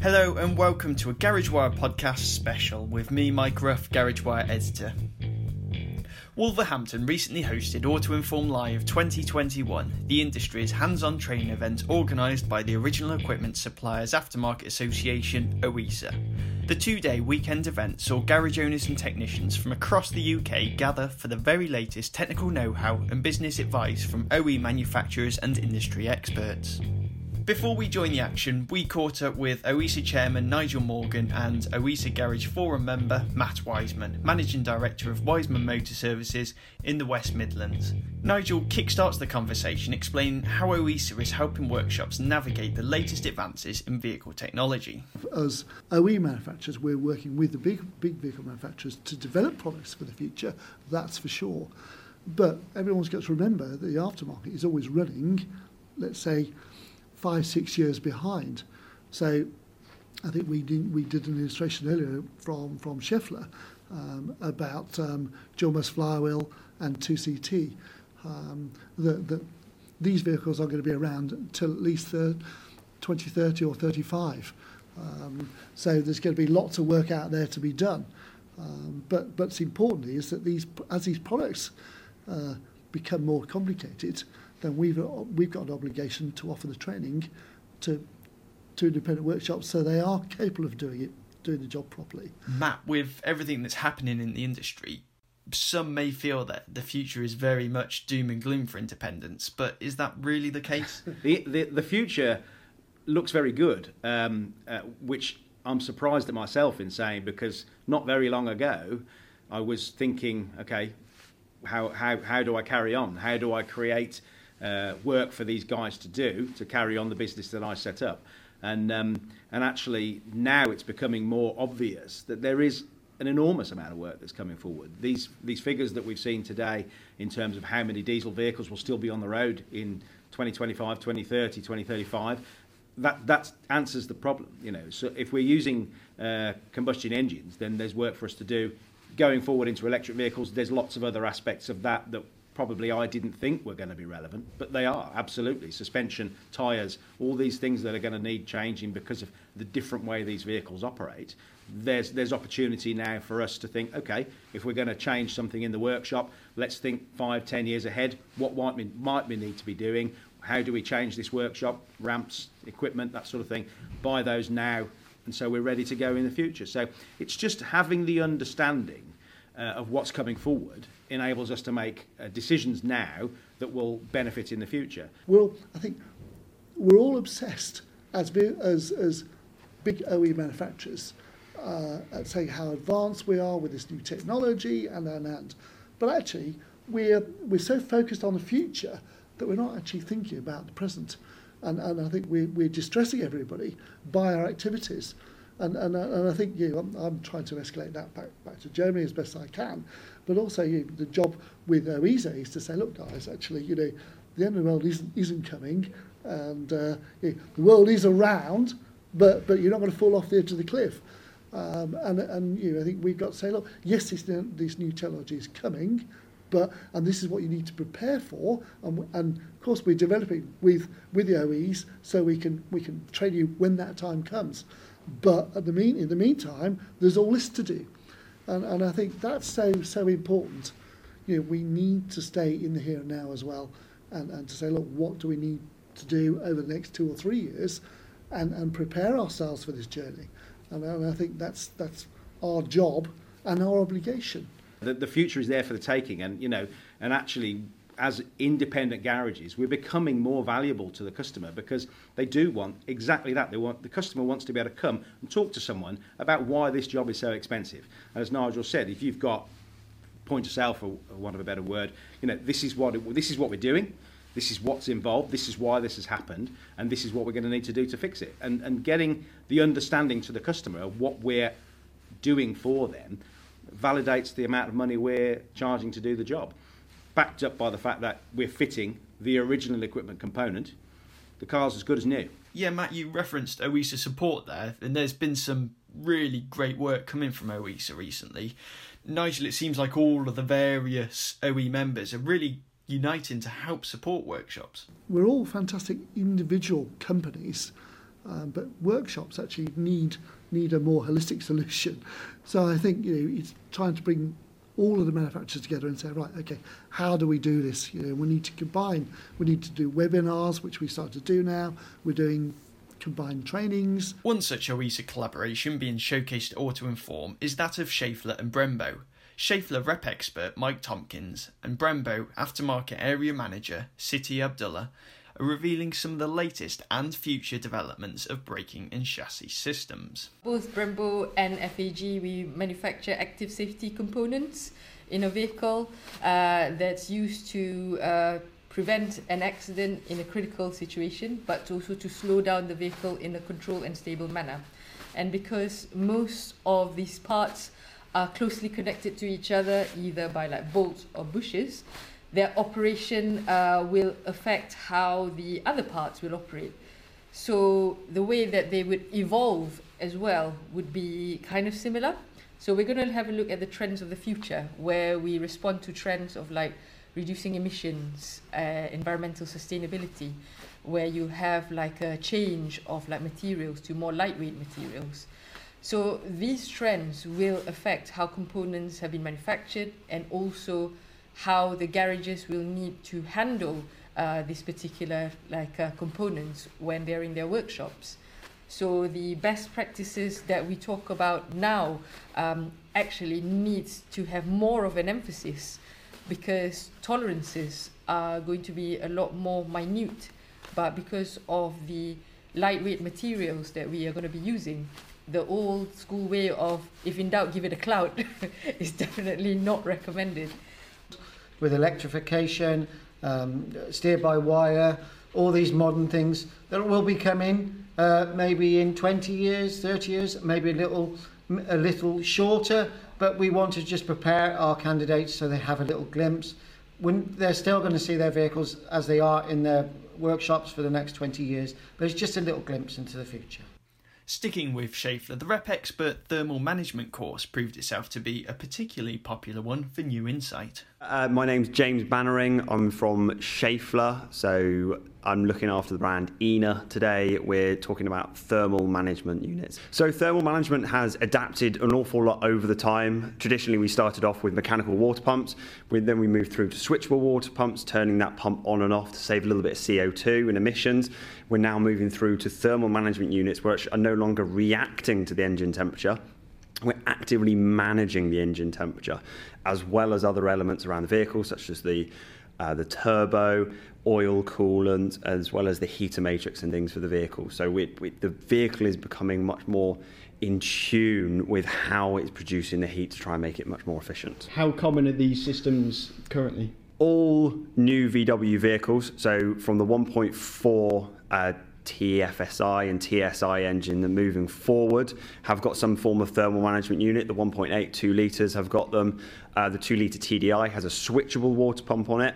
Hello and welcome to a Garage Wire podcast special with me, Mike Ruff, Garage Wire editor. Wolverhampton recently hosted Auto Inform Live 2021, the industry's hands on training event organised by the Original Equipment Suppliers Aftermarket Association, OESA. The two day weekend event saw garage owners and technicians from across the UK gather for the very latest technical know how and business advice from OE manufacturers and industry experts. Before we join the action, we caught up with OESA chairman Nigel Morgan and OESA Garage Forum member Matt Wiseman, managing director of Wiseman Motor Services in the West Midlands. Nigel kickstarts the conversation explaining how OESA is helping workshops navigate the latest advances in vehicle technology. As OE manufacturers, we're working with the big, big vehicle manufacturers to develop products for the future, that's for sure. But everyone's got to remember that the aftermarket is always running, let's say, five, six years behind. So I think we did, we did an illustration earlier from, from Scheffler um, about um, Gilmer's flywheel and 2CT. Um, that, that these vehicles are going to be around until at least the 2030 or 35. Um, so there's going to be lots of work out there to be done. Um, but but importantly is that these as these products uh, become more complicated, then we've we've got an obligation to offer the training to to independent workshops so they are capable of doing it doing the job properly. Matt, with everything that's happening in the industry, some may feel that the future is very much doom and gloom for independents, but is that really the case? the, the, the future looks very good, um, uh, which I'm surprised at myself in saying because not very long ago I was thinking, okay, how, how, how do I carry on? How do I create uh, work for these guys to do to carry on the business that I set up. And, um, and actually, now it's becoming more obvious that there is an enormous amount of work that's coming forward. These, these figures that we've seen today in terms of how many diesel vehicles will still be on the road in 2025, 2030, 2035, that, that answers the problem. You know, so if we're using uh, combustion engines, then there's work for us to do. Going forward into electric vehicles, there's lots of other aspects of that that probably I didn't think were going to be relevant, but they are absolutely. Suspension, tyres, all these things that are going to need changing because of the different way these vehicles operate. There's there's opportunity now for us to think, okay, if we're going to change something in the workshop, let's think five, ten years ahead. What might we, might we need to be doing? How do we change this workshop, ramps, equipment, that sort of thing? Buy those now, and so we're ready to go in the future. So it's just having the understanding uh, of what's coming forward enables us to make uh, decisions now that will benefit in the future. Well, I think we're all obsessed as as as big OE manufacturers uh, at saying how advanced we are with this new technology and and and, but actually we're we're so focused on the future that we're not actually thinking about the present, and and I think we're we're distressing everybody by our activities. And, and, and I think you I'm, I'm trying to escalate that back, back to Germany as best I can. But also you the job with OESA is to say, look, guys, actually, you know, the end of the world isn't, isn't coming, and uh, you know, the world is around, but, but you're not going to fall off the edge of the cliff. Um, and and you know, I think we've got to say, look, yes, this, this new technology is coming, but and this is what you need to prepare for. And, and of course, we're developing with with the OEs so we can we can train you when that time comes. But the mean, in the meantime, there's all this to do. And, and I think that's so, so important. You know, we need to stay in the here and now as well and, and to say, look, what do we need to do over the next two or three years and, and prepare ourselves for this journey. And, and I think that's, that's our job and our obligation. The, the future is there for the taking, and you know, and actually as independent garages, we're becoming more valuable to the customer because they do want exactly that. They want the customer wants to be able to come and talk to someone about why this job is so expensive. And as Nigel said, if you've got point of sale, for want of a better word, you know this is what it, this is what we're doing. This is what's involved. This is why this has happened, and this is what we're going to need to do to fix it. And and getting the understanding to the customer of what we're doing for them validates the amount of money we're charging to do the job backed up by the fact that we're fitting the original equipment component. The car's as good as new. Yeah, Matt, you referenced OESA support there, and there's been some really great work coming from OESA recently. Nigel, it seems like all of the various OE members are really uniting to help support workshops. We're all fantastic individual companies, um, but workshops actually need need a more holistic solution. So I think you know it's trying to bring all of the manufacturers together and say, right, okay, how do we do this? You know, we need to combine. We need to do webinars, which we start to do now. We're doing combined trainings. One such OESA collaboration being showcased at Auto Inform is that of Schaeffler and Brembo. Schaeffler rep expert Mike Tompkins and Brembo aftermarket area manager Siti Abdullah are revealing some of the latest and future developments of braking and chassis systems. Both Brembo and FAG, we manufacture active safety components in a vehicle uh, that's used to uh, prevent an accident in a critical situation, but also to slow down the vehicle in a controlled and stable manner. And because most of these parts are closely connected to each other, either by like bolts or bushes, their operation uh, will affect how the other parts will operate. So the way that they would evolve as well would be kind of similar. So we're going to have a look at the trends of the future, where we respond to trends of like reducing emissions, uh, environmental sustainability, where you have like a change of like materials to more lightweight materials. So these trends will affect how components have been manufactured and also how the garages will need to handle uh, these particular like uh, components when they're in their workshops. So the best practices that we talk about now um, actually needs to have more of an emphasis because tolerances are going to be a lot more minute, but because of the lightweight materials that we are going to be using, the old school way of if in doubt give it a clout is definitely not recommended with electrification, um, steer by wire, all these modern things that will be coming uh, maybe in 20 years, 30 years, maybe a little, a little shorter, but we want to just prepare our candidates so they have a little glimpse. When they're still going to see their vehicles as they are in their workshops for the next 20 years, but it's just a little glimpse into the future. Sticking with Schaeffler, the Rep Expert Thermal Management course proved itself to be a particularly popular one for New Insight. Uh, my name's James Bannering. I'm from Schaeffler, so I'm looking after the brand INA today. We're talking about thermal management units. So, thermal management has adapted an awful lot over the time. Traditionally, we started off with mechanical water pumps, we, then we moved through to switchable water pumps, turning that pump on and off to save a little bit of CO2 and emissions. We're now moving through to thermal management units, which are no longer reacting to the engine temperature. We're actively managing the engine temperature, as well as other elements around the vehicle, such as the uh, the turbo, oil coolant, as well as the heater matrix and things for the vehicle. So we, we, the vehicle is becoming much more in tune with how it's producing the heat to try and make it much more efficient. How common are these systems currently? All new VW vehicles, so from the 1.4 uh, TFSI and TSI engine that moving forward have got some form of thermal management unit. The 1.8 2 litres have got them. Uh, the 2 litre TDI has a switchable water pump on it.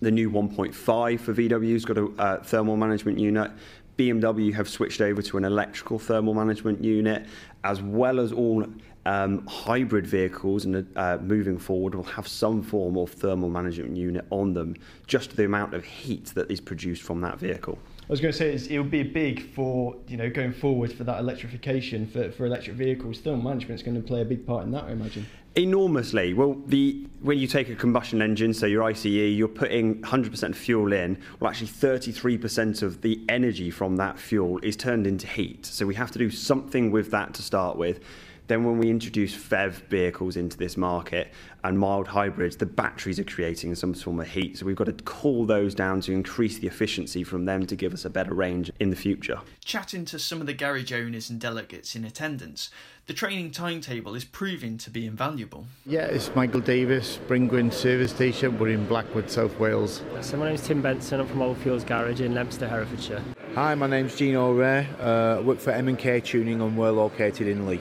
The new 1.5 for VW's got a uh, thermal management unit. BMW have switched over to an electrical thermal management unit, as well as all um, hybrid vehicles and uh, moving forward will have some form of thermal management unit on them, just the amount of heat that is produced from that vehicle. I was going to say it would be big for you know going forward for that electrification for, for electric vehicles. Thermal management is going to play a big part in that, I imagine. Enormously. Well, the when you take a combustion engine, so your ICE, you're putting 100% fuel in. Well, actually, 33% of the energy from that fuel is turned into heat. So we have to do something with that to start with. Then, when we introduce FEV vehicles into this market and mild hybrids, the batteries are creating some form of heat. So, we've got to cool those down to increase the efficiency from them to give us a better range in the future. Chatting to some of the garage owners and delegates in attendance, the training timetable is proving to be invaluable. Yeah, it's Michael Davis, Bryngwyn Service Station. We're in Blackwood, South Wales. So, my name's Tim Benson. I'm from Old Fields Garage in Leominster, Herefordshire. Hi, my name's Gino Ray. Uh, work for M&K Tuning and we're located in Leigh.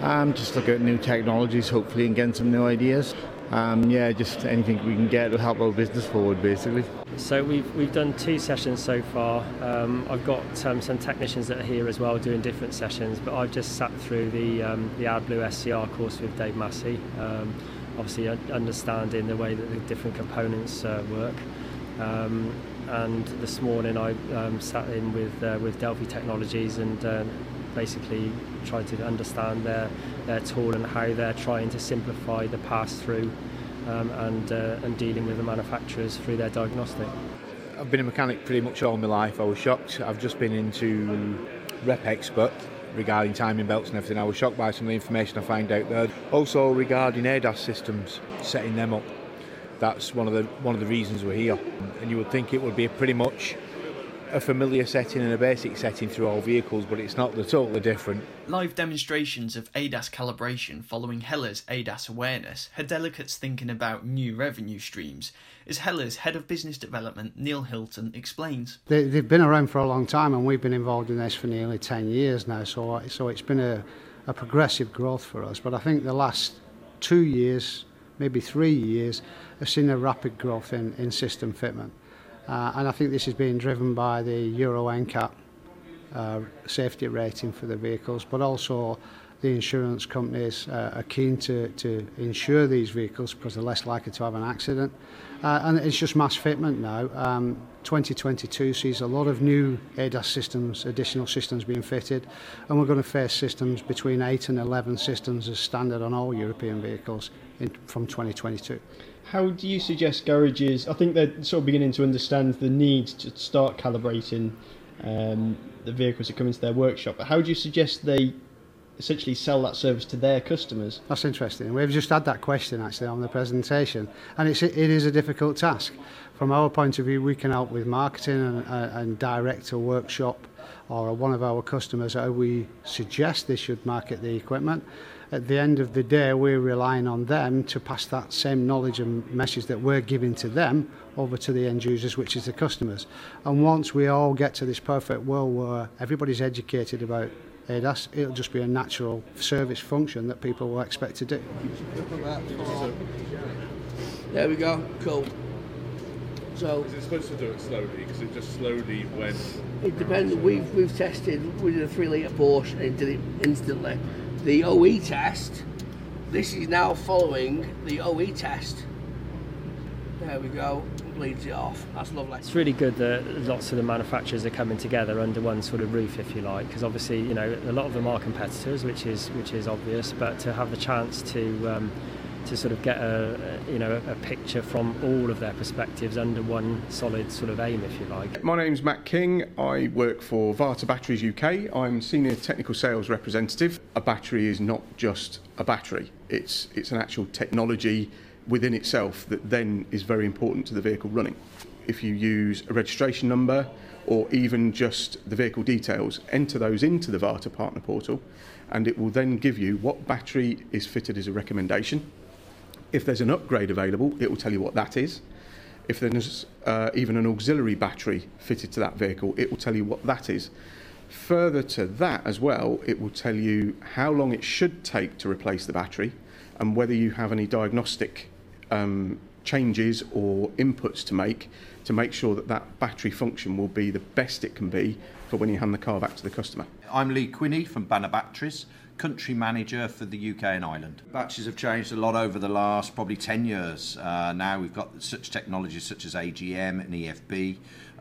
Um, just look at new technologies, hopefully, and getting some new ideas. Um, yeah, just anything we can get to help our business forward, basically. So we've we've done two sessions so far. Um, I've got um, some technicians that are here as well doing different sessions, but I've just sat through the um, the AdBlue SCR course with Dave Massey. Um, obviously understanding the way that the different components uh, work. Um, and this morning I um, sat in with uh, with Delphi Technologies and uh, basically tried to understand their their tool and how they're trying to simplify the pass through um, and uh, and dealing with the manufacturers through their diagnostic. I've been a mechanic pretty much all my life. I was shocked. I've just been into Rep Expert regarding timing belts and everything. I was shocked by some of the information I find out there. Also regarding ADAS systems, setting them up that's one of the one of the reasons we're here. And you would think it would be pretty much a familiar setting and a basic setting through all vehicles, but it's not. They're totally different. Live demonstrations of ADAS calibration following Hella's ADAS awareness had delegates thinking about new revenue streams, as Hella's head of business development, Neil Hilton, explains. They, they've been around for a long time, and we've been involved in this for nearly 10 years now, so, so it's been a, a progressive growth for us. But I think the last two years, maybe three years, have seen a rapid growth in, in system fitment. Uh, and I think this is being driven by the Euro NCAP uh, safety rating for the vehicles, but also the insurance companies uh, are keen to, to insure these vehicles because they're less likely to have an accident. Uh, and it's just mass fitment now. Um, 2022 sees a lot of new ADAS systems, additional systems being fitted, and we're going to face systems between 8 and 11 systems as standard on all European vehicles in, from 2022. How do you suggest garages? I think they're sort of beginning to understand the need to start calibrating um, the vehicles that come into their workshop. But how do you suggest they essentially sell that service to their customers? That's interesting. We've just had that question actually on the presentation, and it's it is a difficult task. From our point of view, we can help with marketing and, and direct a workshop or one of our customers how we suggest they should market the equipment at the end of the day, we're relying on them to pass that same knowledge and message that we're giving to them over to the end users, which is the customers. And once we all get to this perfect world where everybody's educated about ADAS, it'll just be a natural service function that people will expect to do. There we go, cool. So is it supposed to do it slowly? Because it just slowly went. It depends. We've we've tested. We did a three litre Porsche and it did it instantly the OE test. This is now following the OE test. There we go, bleeds it off. That's lovely. It's really good that lots of the manufacturers are coming together under one sort of roof, if you like, because obviously, you know, a lot of them are competitors, which is which is obvious. But to have the chance to um, to sort of get a, you know a picture from all of their perspectives under one solid sort of aim, if you like. My name's Matt King. I work for Varta Batteries UK. I'm senior technical sales representative. A battery is not just a battery. It's it's an actual technology within itself that then is very important to the vehicle running. If you use a registration number or even just the vehicle details, enter those into the Varta partner portal and it will then give you what battery is fitted as a recommendation if there's an upgrade available, it will tell you what that is. If there's uh, even an auxiliary battery fitted to that vehicle, it will tell you what that is. Further to that as well, it will tell you how long it should take to replace the battery and whether you have any diagnostic um, changes or inputs to make to make sure that that battery function will be the best it can be for when you hand the car back to the customer. I'm Lee Quinney from Banner Batteries country manager for the UK and Ireland. Batches have changed a lot over the last probably 10 years. Uh, now we've got such technologies such as AGM and EFB.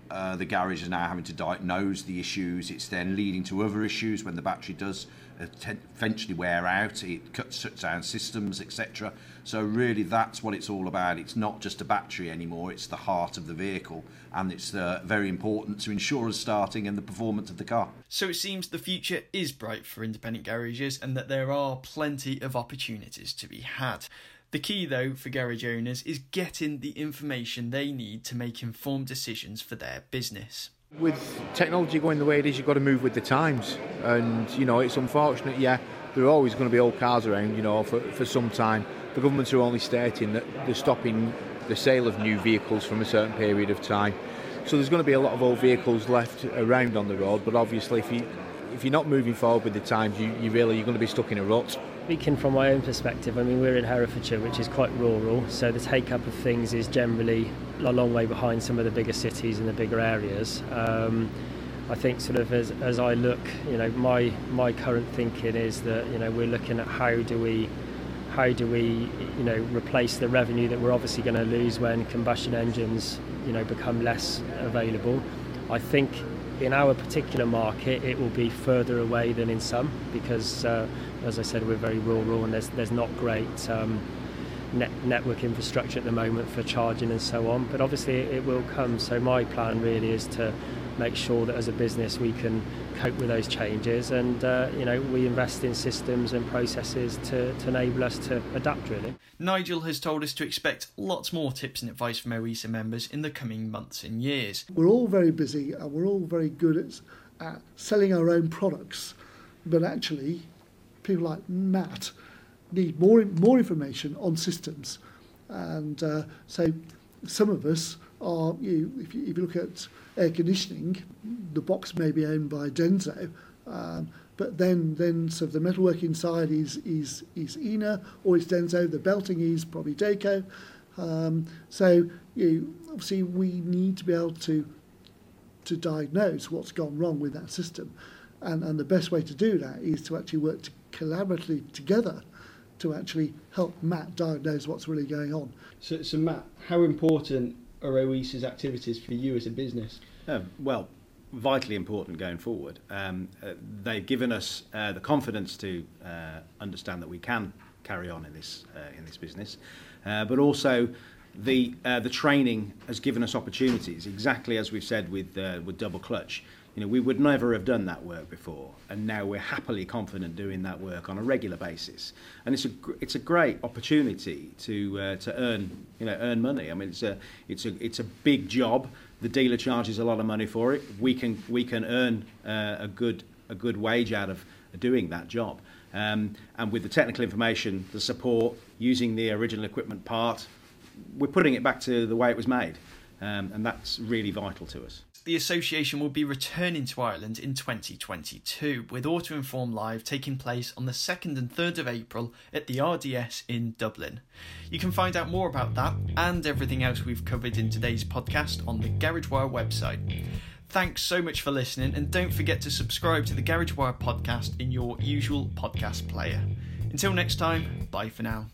Uh, the garage is now having to diagnose the issues. It's then leading to other issues when the battery does eventually wear out. It cuts, shuts down systems, etc. So really, that's what it's all about. It's not just a battery anymore. It's the heart of the vehicle, and it's uh, very important to ensure insurers starting and the performance of the car. So it seems the future is bright for independent garages, and that there are plenty of opportunities to be had. The key, though, for garage owners is getting the information they need to make informed decisions for their business. With technology going the way it is, you've got to move with the times. And, you know, it's unfortunate, yeah, there are always going to be old cars around, you know, for, for some time. The governments are only stating that they're stopping the sale of new vehicles from a certain period of time. So there's going to be a lot of old vehicles left around on the road, but obviously if you if you're not moving forward with the times, you, you really you're going to be stuck in a rut. Speaking from my own perspective, I mean we're in Herefordshire, which is quite rural, so the take up of things is generally a long way behind some of the bigger cities and the bigger areas. Um, I think sort of as, as I look, you know, my my current thinking is that you know we're looking at how do we how do we, you know, replace the revenue that we're obviously going to lose when combustion engines, you know, become less available. I think in our particular market, it will be further away than in some because, uh, as I said, we're very rural and there's there's not great. Um, net network infrastructure at the moment for charging and so on but obviously it will come so my plan really is to make sure that as a business we can cope with those changes and uh, you know we invest in systems and processes to, to enable us to adapt really. Nigel has told us to expect lots more tips and advice from OESA members in the coming months and years. We're all very busy and we're all very good at, at selling our own products but actually people like Matt need more more information on systems and uh, so some of us you if you, if you look at air conditioning, the box may be owned by Denso, um, but then then so the metalwork inside is is is INA or it's Denso. The belting is probably Dayco. Um, so you obviously we need to be able to to diagnose what's gone wrong with that system, and and the best way to do that is to actually work to collaboratively together to actually help Matt diagnose what's really going on. So, so Matt, how important are OESA's activities for you as a business? Uh, well, vitally important going forward. Um, uh, they've given us uh, the confidence to uh, understand that we can carry on in this uh, in this business, uh, but also the uh, the training has given us opportunities. Exactly as we've said with with double clutch, you know, we would never have done that work before, and now we're happily confident doing that work on a regular basis. And it's a it's a great opportunity to uh, to earn you know earn money. I mean, it's a it's a it's a big job. The dealer charges a lot of money for it. We can we can earn uh, a good a good wage out of doing that job. Um, and with the technical information, the support, using the original equipment part, we're putting it back to the way it was made, um, and that's really vital to us the association will be returning to Ireland in 2022, with Auto Inform Live taking place on the 2nd and 3rd of April at the RDS in Dublin. You can find out more about that and everything else we've covered in today's podcast on the GarageWire website. Thanks so much for listening, and don't forget to subscribe to the GarageWire podcast in your usual podcast player. Until next time, bye for now.